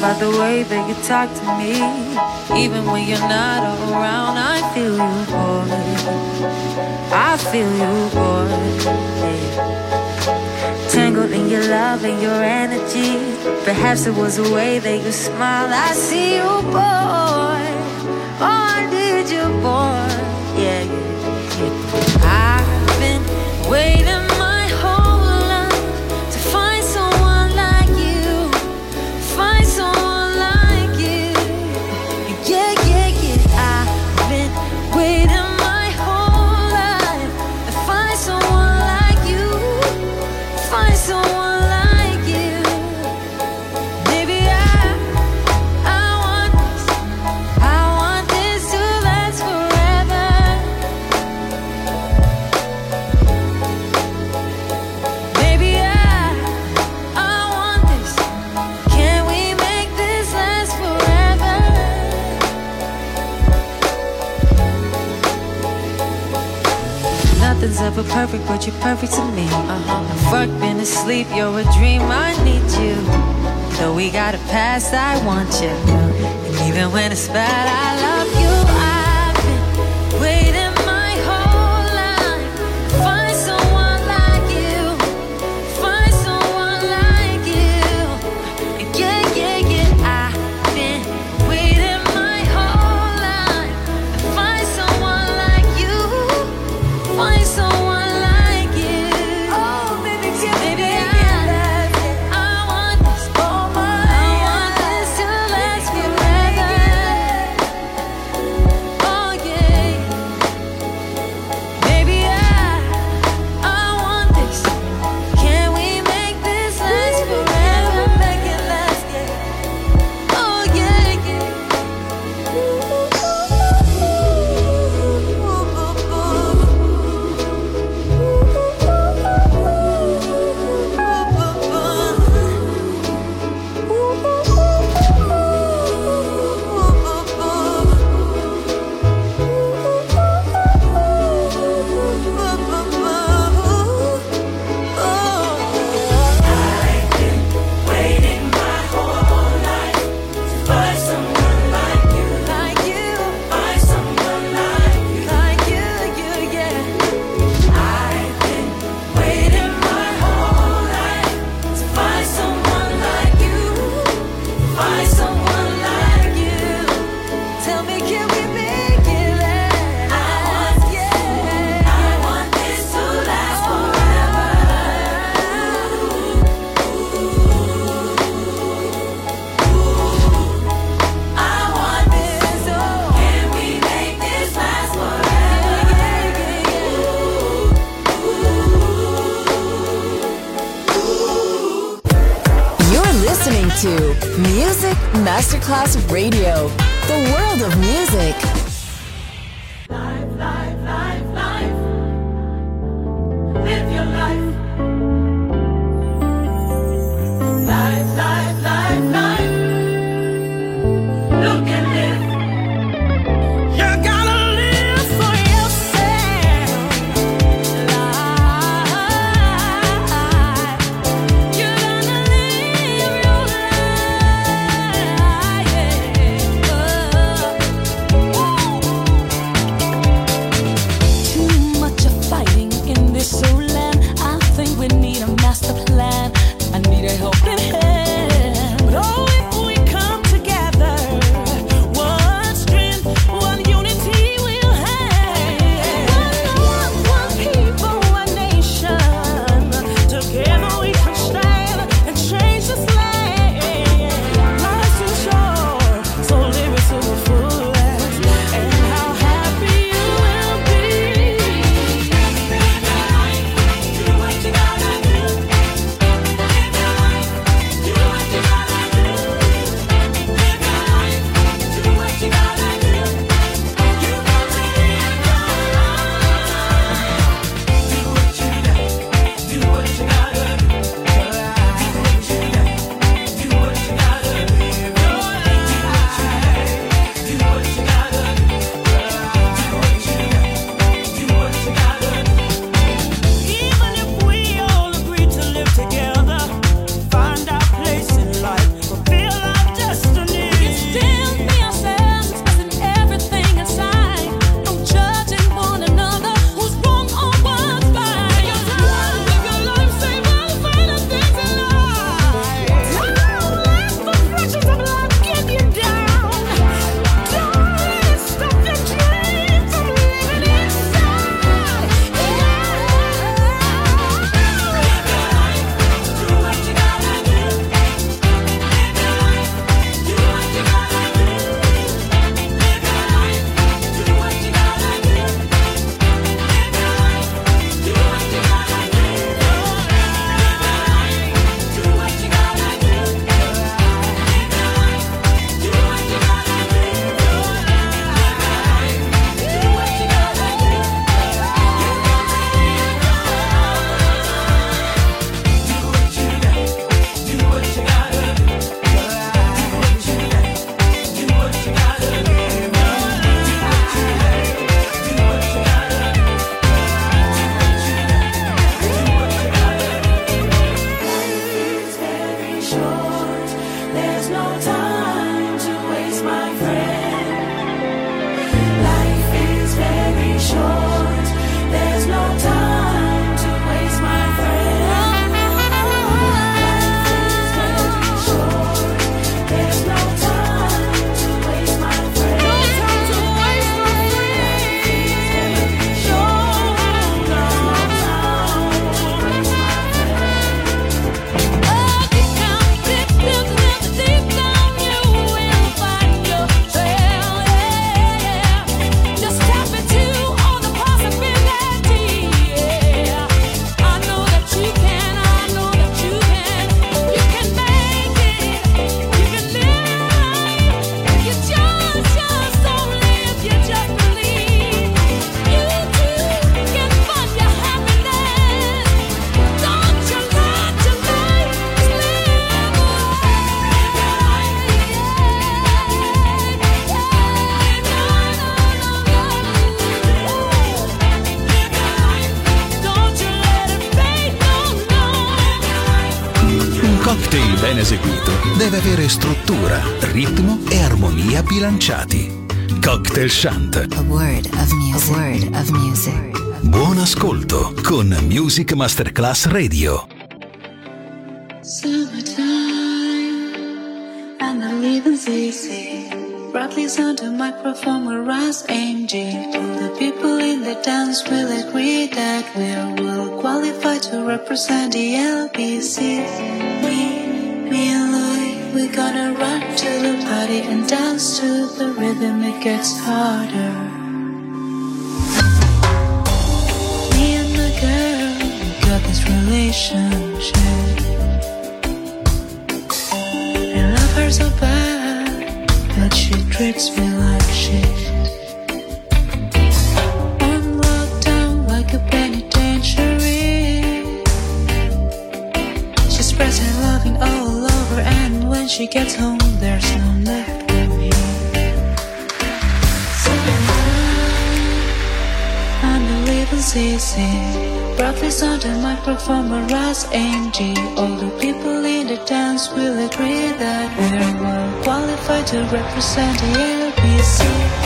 by the way that you talk to me. Even when you're not around, I feel you, boy. I feel you, boy. Tangled in your love and your energy. Perhaps it was the way that you smiled. I see you, boy. Oh, I did you, boy. Yeah, yeah, yeah. I've been waiting. never perfect, but you're perfect to me. Uh-huh. Fuck, been asleep, you're a dream, I need you. Though we got a past, I want you. And even when it's bad, I love you. Avere struttura, ritmo e armonia bilanciati. Cocktail Shant. A word of music. A word of music. Buon ascolto con Music Masterclass Radio. Summertime and the living's easy. Broadly on the microphone will rise AMG. All the people in the dance will agree that we're well qualified to represent the LBC. Gonna run to the party and dance to the rhythm. It gets harder. Me and my girl, we got this relationship. I love her so bad, but she treats me like shit. She gets home, there's no left for me. The living's easy. Broadly on the microphone, but rise AMG. All the people in the dance will agree that we're well qualified to represent the LBC.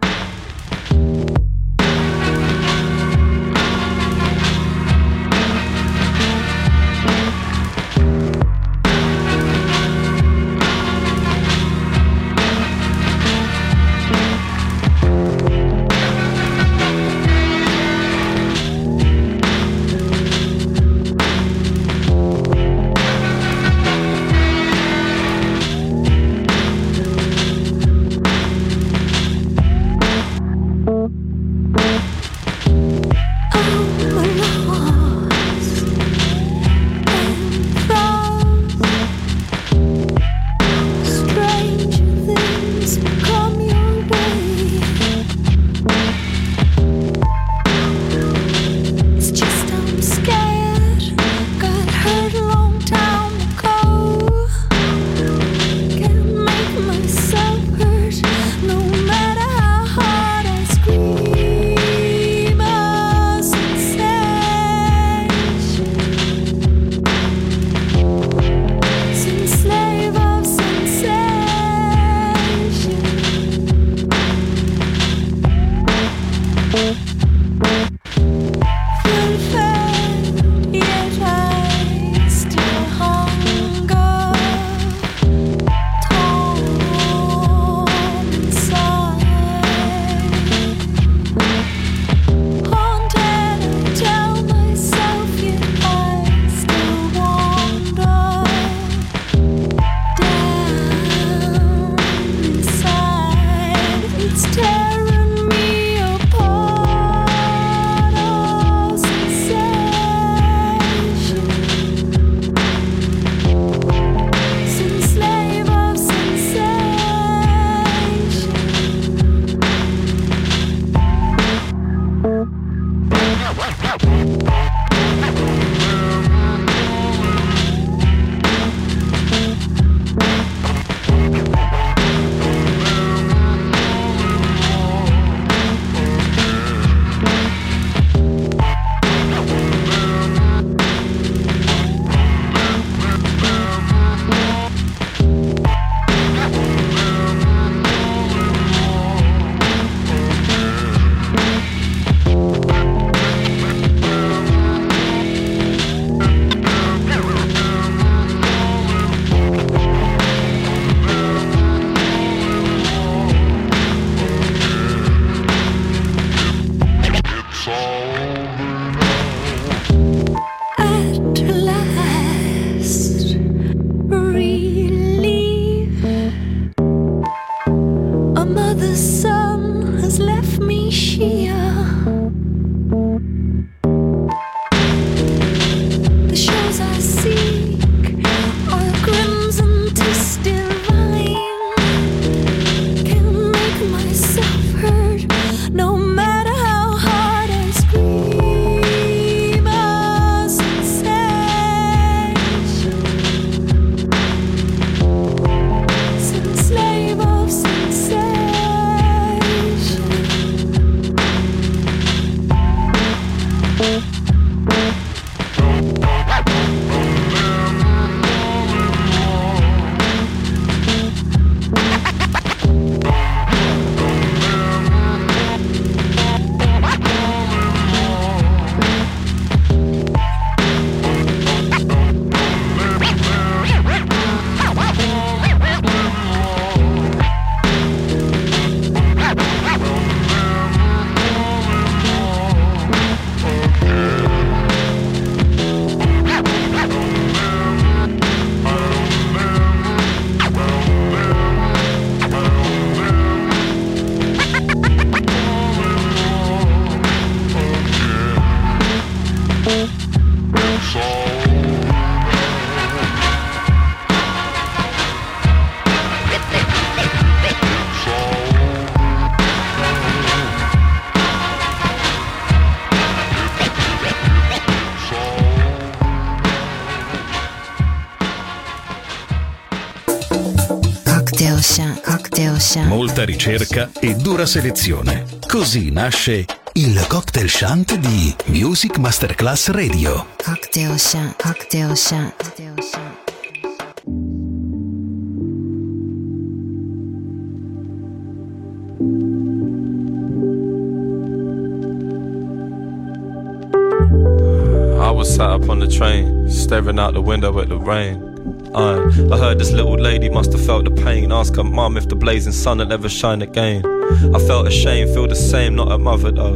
attenta ricerca e dura selezione. Così nasce il cocktail shant di Music Masterclass Radio. Cocktail shant, cocktail shant, cocktail shant. I was sat up on the train, staring out the window at the rain. I, heard this little lady must have felt the pain. Ask her mum if the blazing sun will ever shine again. I felt ashamed, feel the same, not a mother though.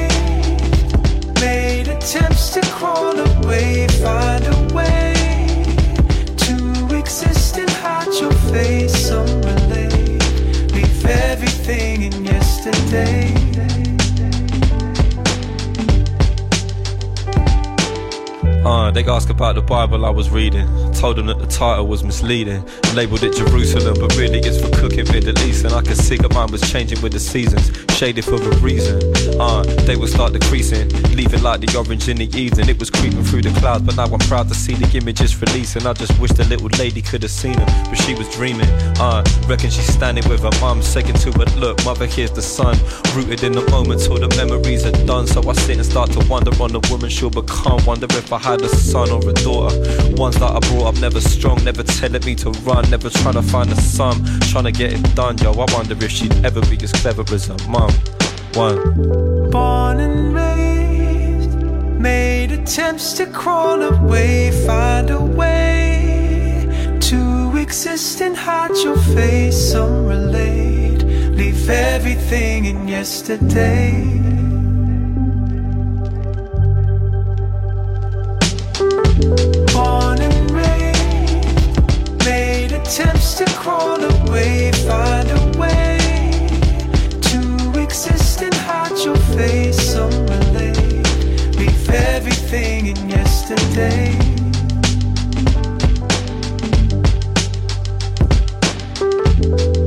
attempts to crawl away, find a way to exist and hide your face. Some relate, leave everything in yesterday. Uh, they ask about the Bible I was reading. Told them that the title was misleading. Labeled it Jerusalem, but really it's for cooking Middle East. And I could see that mine was changing with the seasons, shaded for a reason. Uh, they would start decreasing, leaving like the orange in the evening. It was creeping through the clouds, but now I'm proud to see the images releasing. I just wish the little lady could have seen them, but she was dreaming. Uh, reckon she's standing with her mum, second to her look. Mother, here's the sun, rooted in the moment till the memories are done. So I sit and start to wonder on the woman she'll become. Wonder if I had a son or a daughter. Ones that I brought up never strong, never telling me to run, never trying to find a sum, trying to get it done. Yo, I wonder if she'd ever be as clever as her mum. One. Born and raised, made attempts to crawl away, find a way to exist and hide your face. Some relate, leave everything in yesterday. Attempts to crawl away, find a way to exist and hide your face. Some relate, leave everything in yesterday. can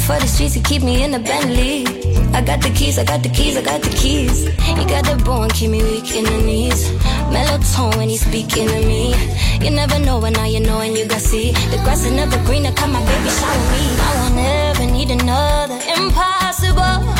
for the streets to keep me in a Bentley. I got the keys, I got the keys, I got the keys. You got the bone, keep me weak in the knees. Mellow tone when he's speaking to me. You never know when now you know and you got see. The grass is never greener, come my baby shower me. I won't ever need another. Impossible.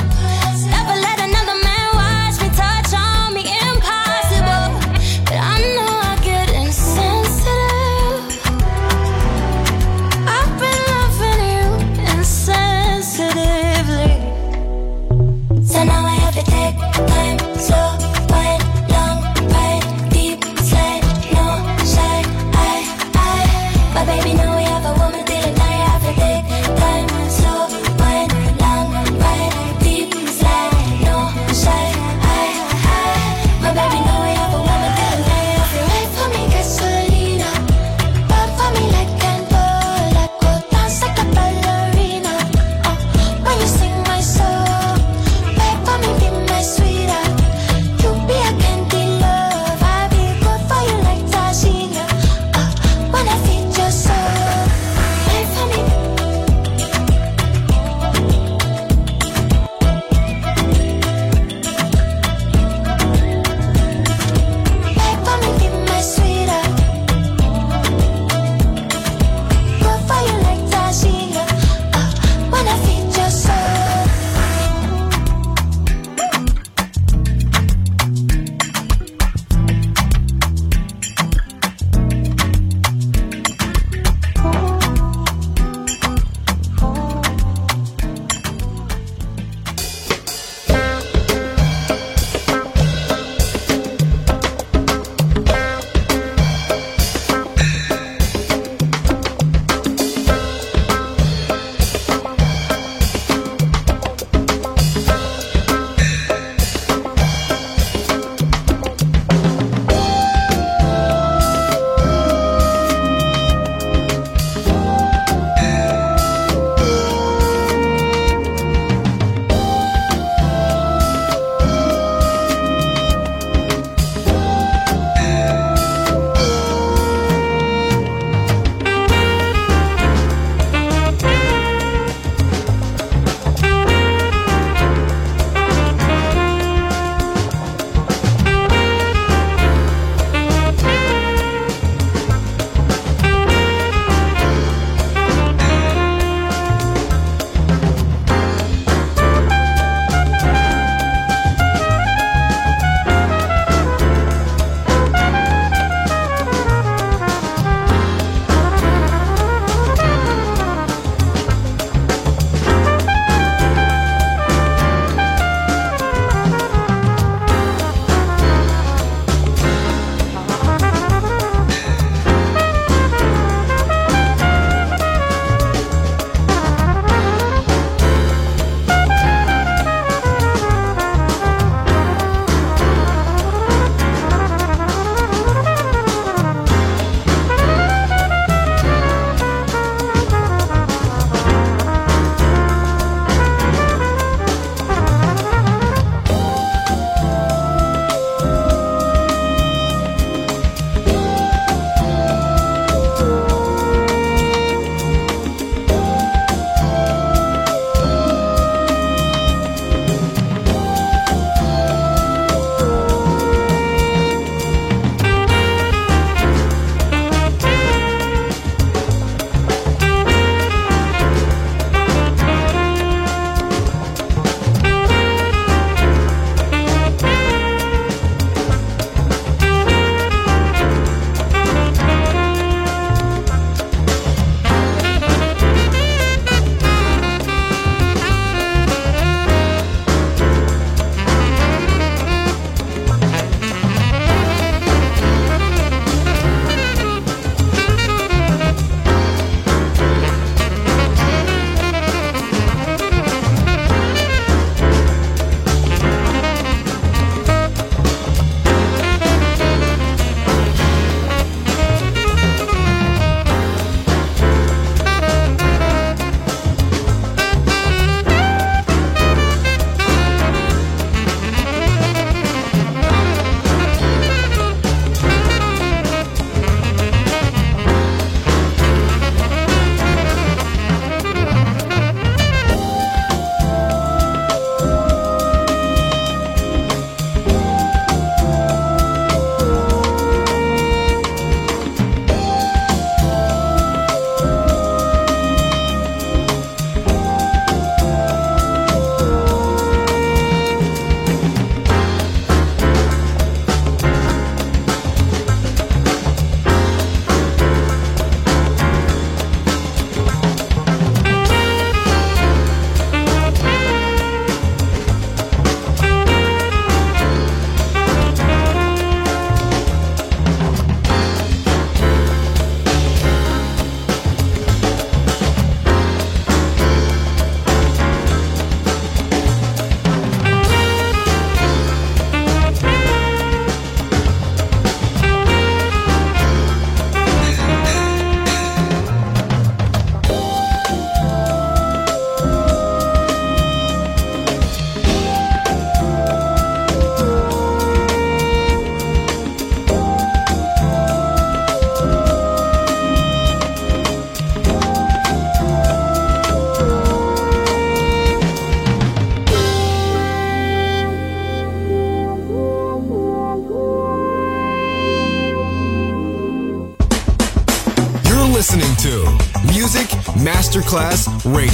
Class. Radio.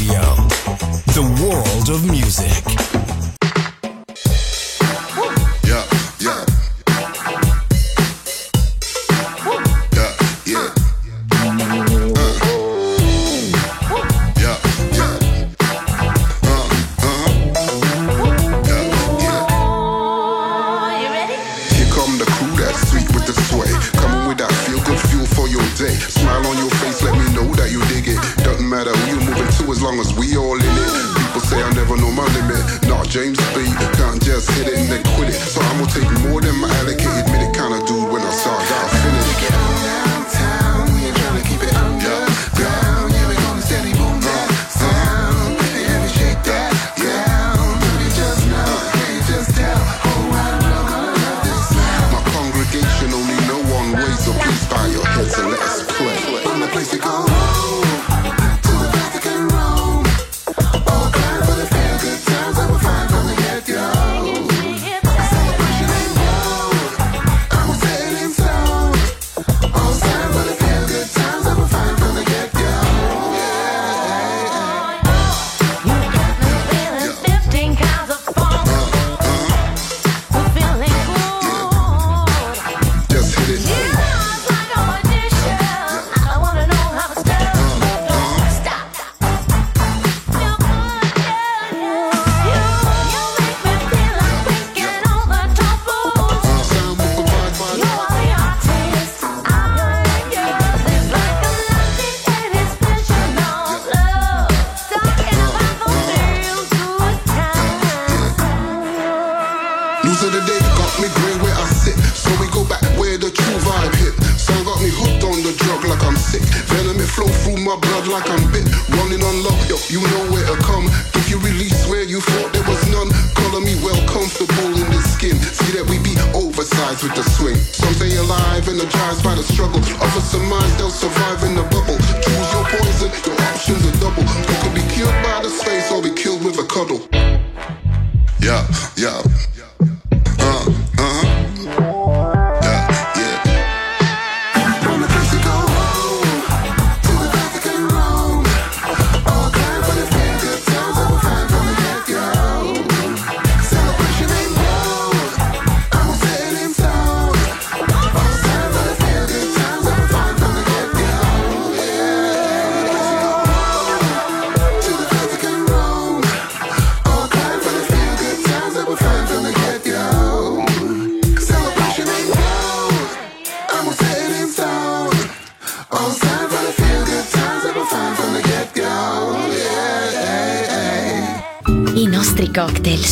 come. If you release where you thought there was none, color me well comfortable in the skin. See that we be oversized with the swing. Some stay alive, energized by the struggle. Others surmise they'll survive in the book.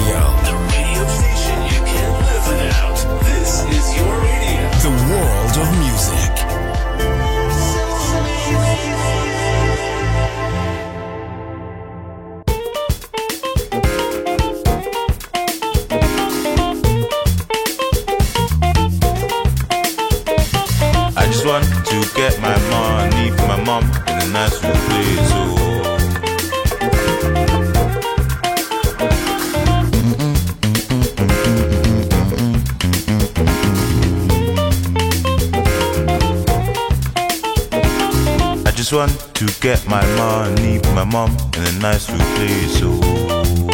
Radio. The radio station you can't live without. This is your radio. The world of music. I just want to get my money for my mom in a nice little place. Oh. Just want to get my money my mom in a nice place. Oh.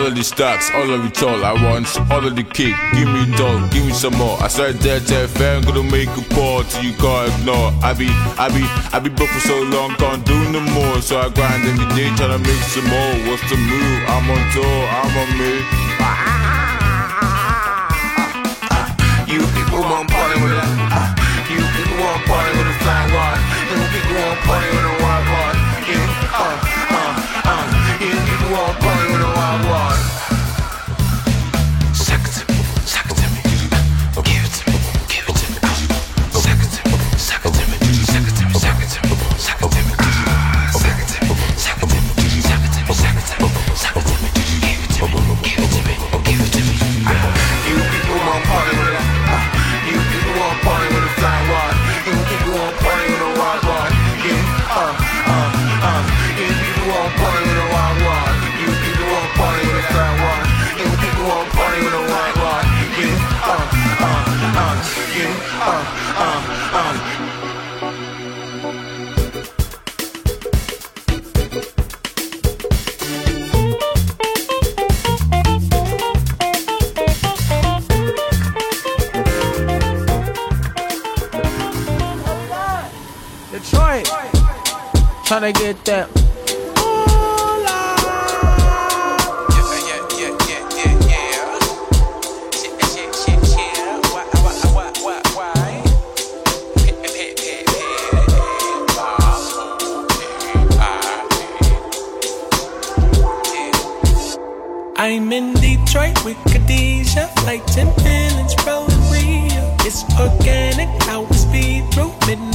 All of the stacks, all of it all. I want all of the cake. Give me doll, give me some more. I said that FM gonna make a call till you can't ignore. I be, I be, I be broke for so long, can't do no more. So I grind every day trying to make some more. What's the move? I'm on tour, I'm on me. You people want party with a, uh, you people want party with a fly one. You people want party with a wild one. You, uh, uh, uh, you people want party trying to get that. I'm in Detroit with Khadijah, flight 10 minutes, rolling Rio. It's organic, how we speed through midnight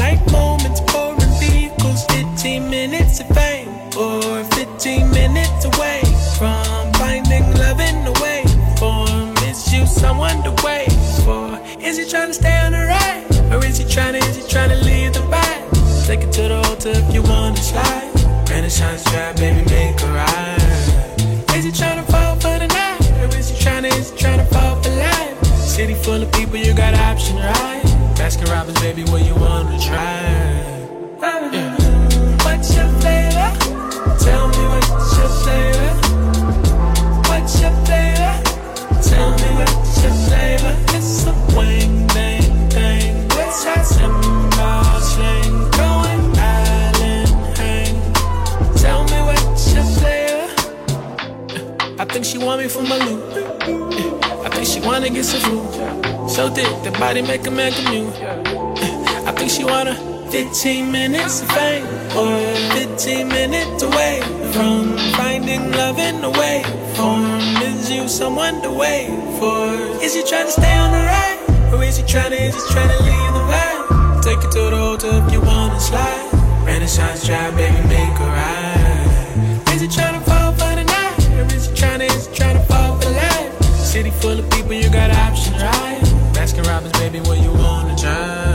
he trying to stay on the ride, or is he trying to, is he trying to leave the vibe? Take it to the altar if you wanna slide. Renaissance trap, baby, make a ride. Is he tryna fall for the night? Or is he tryna, is he tryna fall for life? City full of people, you got option, right? Baskin Robbins, baby, what you wanna try? Think she want me for my loot. I think she wanna get some food. So thick, the body make a man commute. I think she wanna 15 minutes of fame or 15 minutes away from finding love in the way form? Is you someone to wait for? Is he trying to stay on the ride? Or is he trying to, is he trying to leave the vibe? Take it to the hotel if you wanna slide. Renaissance drive, baby, make a ride. People, you got options, right? Baskin Robbins, baby, what you wanna try?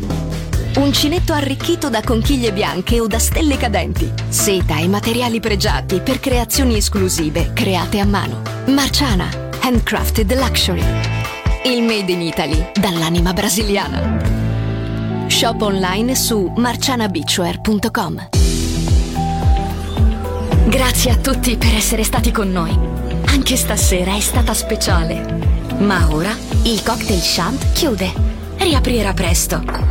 Uncinetto arricchito da conchiglie bianche o da stelle cadenti. Seta e materiali pregiati per creazioni esclusive create a mano. Marciana, handcrafted luxury. Il made in Italy dall'anima brasiliana. Shop online su marcianabeachwear.com. Grazie a tutti per essere stati con noi. Anche stasera è stata speciale. Ma ora il cocktail shant chiude. Riaprirà presto.